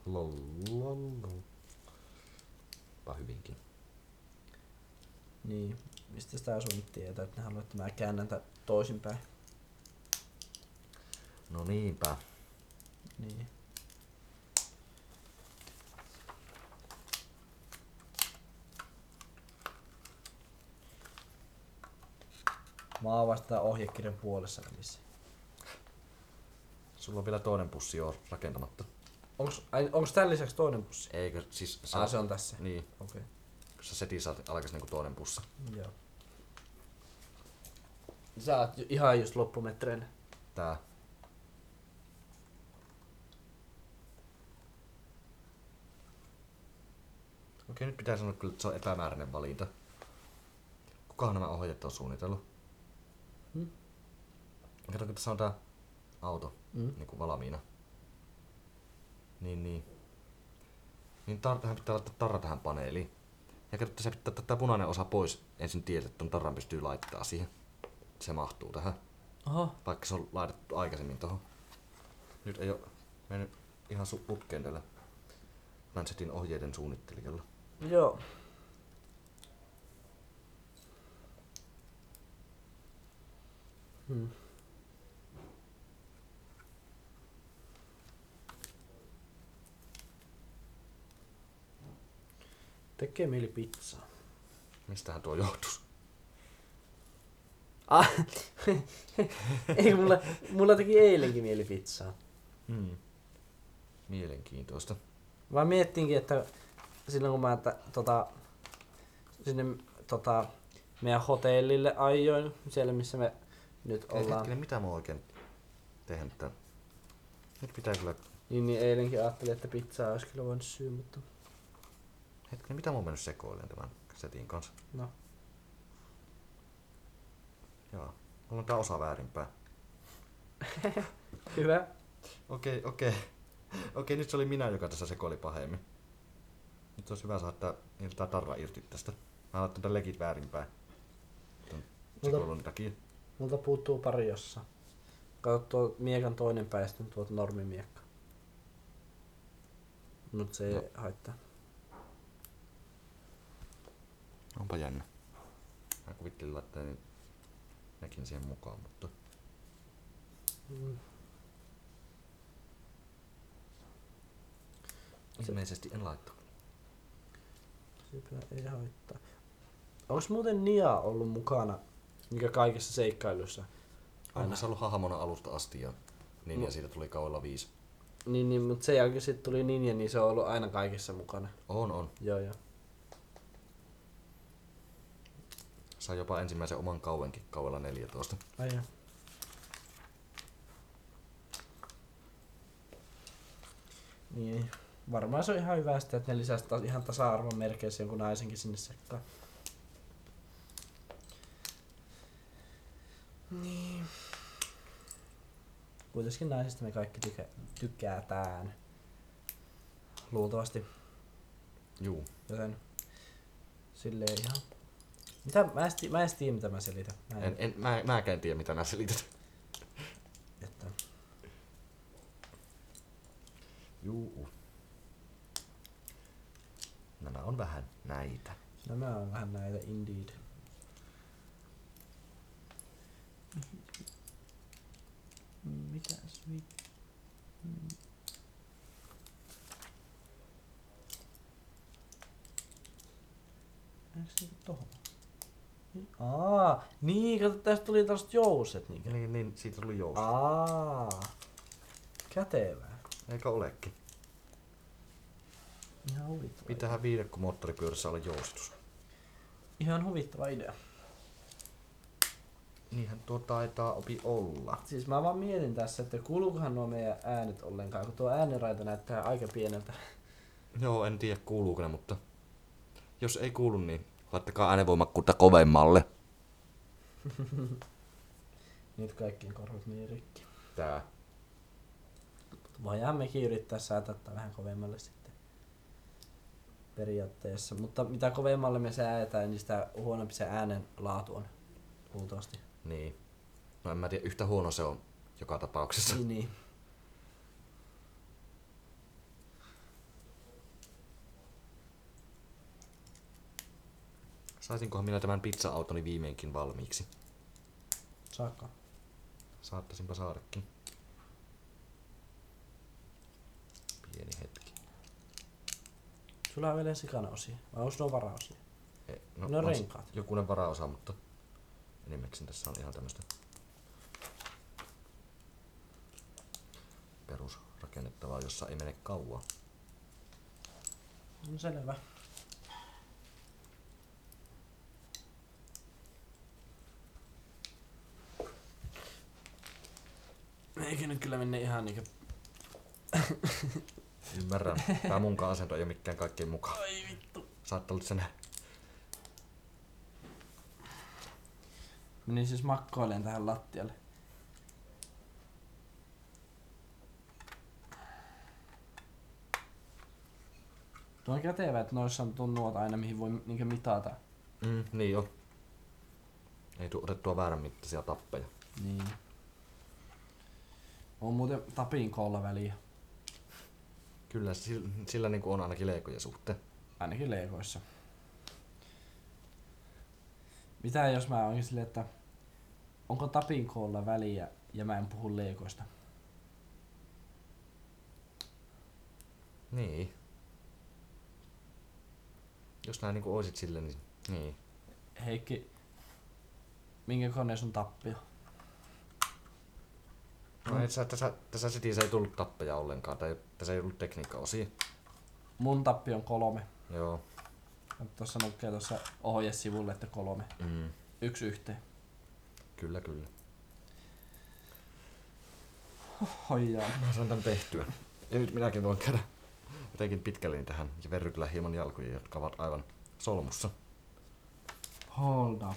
Lol, lol, lol. Pa hyvinkin. Niin, mistä sitä sun nyt tietää, että ne haluaa, että mä käännän tän toisinpäin. No niinpä. Niin. Mä oon vasta ohjekirjan puolessa välissä. Sulla on vielä toinen pussi jo rakentamatta. Onks, ai, onks tän lisäksi toinen pussi? Eikö siis... Ah, se on tässä. Niin, Okei. kun sä setin saat alkais niinku toinen pussi. Okay. Joo. Sä oot ihan just loppumetreillä. Tää. Okei, nyt pitää sanoa kyllä, että se on epämääräinen valinta. Kukahan nämä ohjeet on suunnitellut? Kato, kun tässä on tää auto Mm. niin kuin valmiina. Niin, niin. Niin tar- tähän pitää laittaa tarra tähän paneeliin. Ja kato, se pitää tätä punainen osa pois ensin tiedät, että ton tarran pystyy laittaa siihen. Se mahtuu tähän. Oho. Vaikka se on laitettu aikaisemmin tuohon. Nyt ei ole mennyt ihan su- putkeen tällä Lancetin ohjeiden suunnittelijalla. Joo. Hmm. Tekee mieli pizzaa. Mistähän tuo johtus? Ah, [laughs] ei mulla, mulla teki eilenkin mieli pizzaa. Hmm. Mielenkiintoista. Mä miettinkin, että silloin kun mä että, tota, sinne tota, meidän hotellille ajoin, siellä missä me nyt Ei ollaan, hetkinen, mitä mä oon oikein tehnyt tän? Nyt pitää kyllä... niin, niin eilenkin ajattelin, että pizzaa olisi kyllä voinut syödä, mutta Hetkinen, mitä mä oon mennyt sekoilemaan tämän setin kanssa? no. Joo. Mulla on tää osa väärinpäin. [laughs] Hyvä. Okei, okei. Okei, nyt se oli minä, joka tässä sekoili pahemmin. Nyt olisi hyvä saada tää, niin tää tarra irti tästä. Mä laitan tän legit väärinpäin. Sekoilun takia. Multa puuttuu pari jossa. Kato tuo miekan toinen pää ja sitten tuo normimiekka. Mut se ei No. haittaa. Onpa jännä. Mä kuvittelin laittaa niin nekin siihen mukaan, mutta... Mm. Ilmeisesti en laittaa. Sepä ei haittaa. Onks muuten Nia ollut mukana mikä kaikissa seikkailuissa? Aina se on ollut hahmona alusta asti ja niin No. ja siitä tuli kauella viisi. Niin, niin mutta sen jälkeen sitten tuli Ninja, niin se on ollut aina kaikissa mukana. On, on. Joo, joo. Sai jopa ensimmäisen oman kauenkin kauella 14. Ai joo. Niin, varmaan se on ihan hyvä sitten, että ne lisäsi ihan tasa-arvon merkeissä jonkun naisenkin sinne sekkaan. Niin. Kuitenkin naisista me kaikki tykä, tykkäätään. Luultavasti. Juu. Joten silleen ihan... Mitä? Mä en, sti- mä en tiedä, mitä mä selitän. Mä En, en, mä, mäkään en tiedä mitä nää selität. Että, Juu. Nämä on vähän näitä. nämä on vähän näitä indeed. Mitäs vi... Eikö se tohon? Niin- Aa, niin, kato, tästä tuli tällaiset jouset niinkö? Niin, niin, siitä tuli jousto. Aa, kätevää. Eikö olekin? Ihan huvittava. Mitähän viidekko moottoripyörässä olla jousitus? Ihan huvittava idea. Niinhän tuo taitaa opi olla. Siis mä vaan mietin tässä, että kuuluukohan nuo meidän äänet ollenkaan, kun tuo äänenraita näyttää aika pieneltä. Joo, en tiedä kuuluuko ne, mutta jos ei kuulu, niin laittakaa äänenvoimakkuutta kovemmalle. [laughs] Nyt kaikkien korvat meni rikki. Tää. Voidaan mekin yrittää säätää tää vähän kovemmalle sitten. Periaatteessa. Mutta mitä kovemmalle me säädetään, niin sitä huonompi se äänen laatu on. Luultavasti. Niin. No en mä tiedä, yhtä huono se on joka tapauksessa. Niin, niin. Saisinkohan minä tämän pizza-autoni viimeinkin valmiiksi? Saakka. Saattaisinpa saadakin. Pieni hetki. Sulla on vielä sikana osia. Vai onko nuo varaosia? E, No se renkaat. Jokunen varaosa, mutta enimmäkseen tässä on ihan tämmöistä perusrakennettavaa, jossa ei mene kauan. No selvä. Eikä nyt kyllä mene ihan niinku... [laughs] Ymmärrän. Tää munkaan asento ei ole mikään kaikkien mukaan. Ai vittu. Saattaa olla sen Menin siis makkoileen tähän lattialle. Tuo on kätevä, että noissa on tunnuot aina mihin voi niinkö mitata. Mm, niin jo. Ei tuu otettua väärän mittaisia tappeja. Niin. On muuten tapin koolla väliä. Kyllä, sillä, sillä niin on ainakin leikojen suhteen. Ainakin leikoissa. Mitä jos mä oonkin silleen, että onko tapin koolla väliä ja mä en puhu leikoista? Niin. Jos nää niinku oisit silleen, niin... Niin. Heikki, minkä kone sun tappio? No et sä, tässä, tässä setissä ei tullut tappeja ollenkaan, tai tässä ei ollut tekniikkaosia. Mun tappio on kolme. Joo. Tuossa lukee tuossa ohjesivulle, että kolme. Mm. Yksi yhteen. Kyllä, kyllä. Hoijaa. Mä saan tän tehtyä. Ja nyt minäkin voin käydä jotenkin pitkälle tähän ja verrytellä hieman jalkoja, jotka ovat aivan solmussa. Hold up.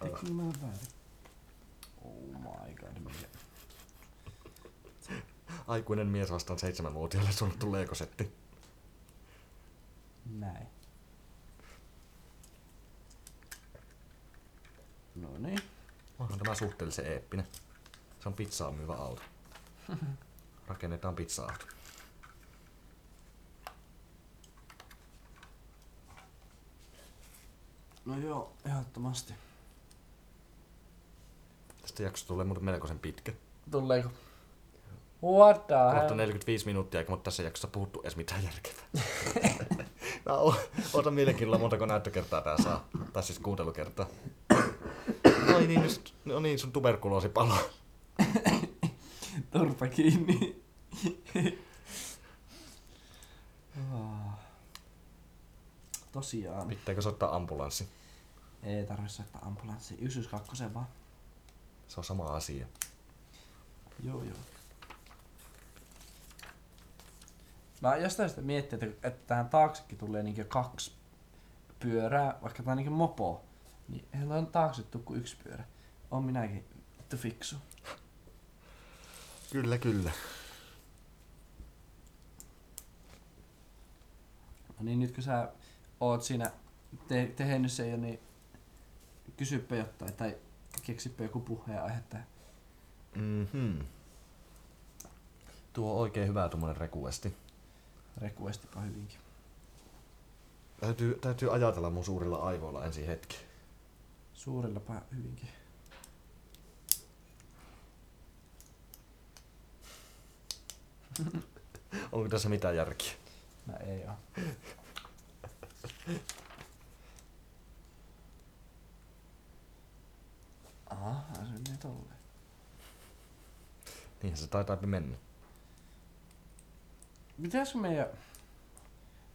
Väärin? Oh my god, mikä? Aikuinen mies vastaan seitsemänvuotiaalle suunnattu leikosetti. Näin. No niin. Onhan tämä suhteellisen eeppinen. Se on pizzaa myyvä auto. [laughs] Rakennetaan pizza-auto. No joo, ehdottomasti. Tästä jaksosta tulee muuten melkoisen pitkä. Tuleeko? What the Kohta hell? 45 minuuttia, eikä mutta tässä jaksossa puhuttu edes mitään järkevää. [laughs] Mä o- ootan mielenkiinnolla montako näyttökertaa tää saa. Tai siis kuuntelukertaa. Ai niin, just, no niin, sun tuberkuloosi palaa. [laughs] Turpa kiinni. Ah. Tosiaan. Pitääkö soittaa ambulanssi? Ei tarvitse soittaa ambulanssi. 112 vaan. Se on sama asia. Joo, joo. Mä jostain sitä miettii, että, että tähän taaksekin tulee niinkö kaksi pyörää, vaikka tää on niinkö mopo. Niin eihän on taakse tuu kuin yksi pyörä. On minäkin vittu fiksu. Kyllä, kyllä. No niin, nyt kun sä oot siinä te- tehnyt sen jo, niin kysyppä jotain tai keksipä joku puheenaihe tähän. Mhm. Tuo on oikein hyvä tuommoinen requesti. Requestipa hyvinkin. Täytyy, täytyy ajatella mun suurilla aivoilla ensin hetki. Suurillapa hyvinkin. [laughs] Onko tässä mitään järkiä? No ei oo. [laughs] Aha, se menee tolleen. Niinhän se taitaa mennä. Pitäisikö meidän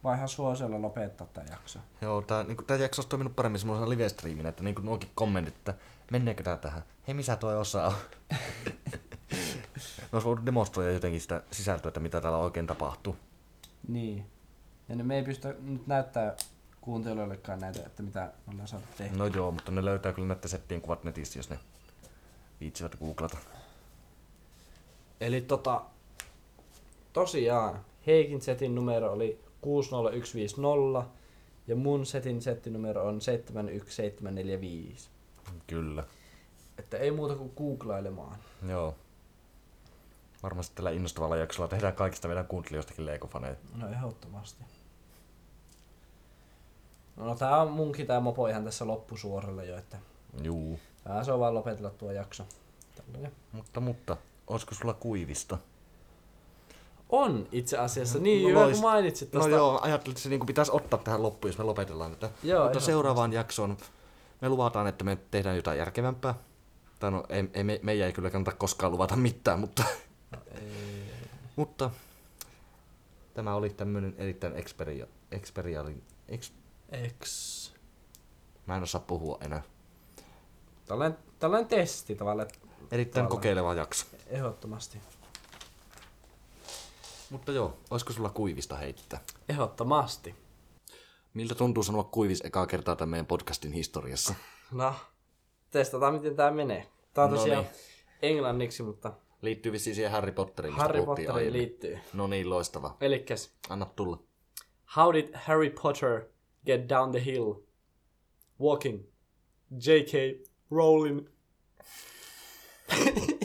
vaihan suosiolla lopettaa tää jakso? Joo, tää, niinku, tää jakso olisi toiminut paremmin semmoisena live-striiminä, että niinku nuokin kommentit, että menneekö tää tähän? Hei, missä toi osa on? [laughs] ne olisi voinut demonstroida jotenkin sitä sisältöä, että mitä täällä oikein tapahtuu. Niin. Ja ne me ei pysty nyt näyttää kuuntelijoillekaan näitä, että mitä me ollaan saatu tehdä. No joo, mutta ne löytää kyllä näitä settien kuvat netistä, jos ne viitsivät googlata. Eli tota, tosiaan Heikin setin numero oli 60150 ja mun setin settinumero on 71745. Kyllä. Että ei muuta kuin googlailemaan. Joo. Varmasti tällä innostavalla jaksolla tehdään kaikista meidän kuuntelijoistakin Lego-faneja. No ehdottomasti. No tää on munkin tää mopo ihan tässä loppusuoralla jo, että Juu. tää se on vaan lopetella tuo jakso. Tällainen. Mutta, mutta, olisiko sulla kuivista? On itse asiassa, niin No hyvä kun mainitsit No tosta. joo, ajattelin, että se niinku pitäisi ottaa tähän loppuun, jos me lopetellaan tätä. Joo, Mutta seuraavaan jaksoon me luvataan, että me tehdään jotain järkevämpää. Tai no, ei, ei, me, meidän ei kyllä kannata koskaan luvata mitään, mutta, Ei. mutta tämä oli tämmöinen erittäin experia, experialin, ex, X. mä en osaa puhua enää. Tällainen, tällainen testi tavallaan, Erittäin Täällä. kokeileva jakso. Ehdottomasti. Mutta joo, olisiko sulla kuivista heittää? Ehdottomasti. Miltä tuntuu sanoa kuivis ekaa kertaa tämän meidän podcastin historiassa? No, testataan miten tää menee. Tää on No tosiaan niin. englanniksi, mutta Liittyy vissiin siihen Harry Potteriin, Harry Potteriin aiemmin. liittyy. No niin, loistava. Elikkäs, Anna tulla. how did Harry Potter get down the hill? Walking. J.K. Rowling. [laughs]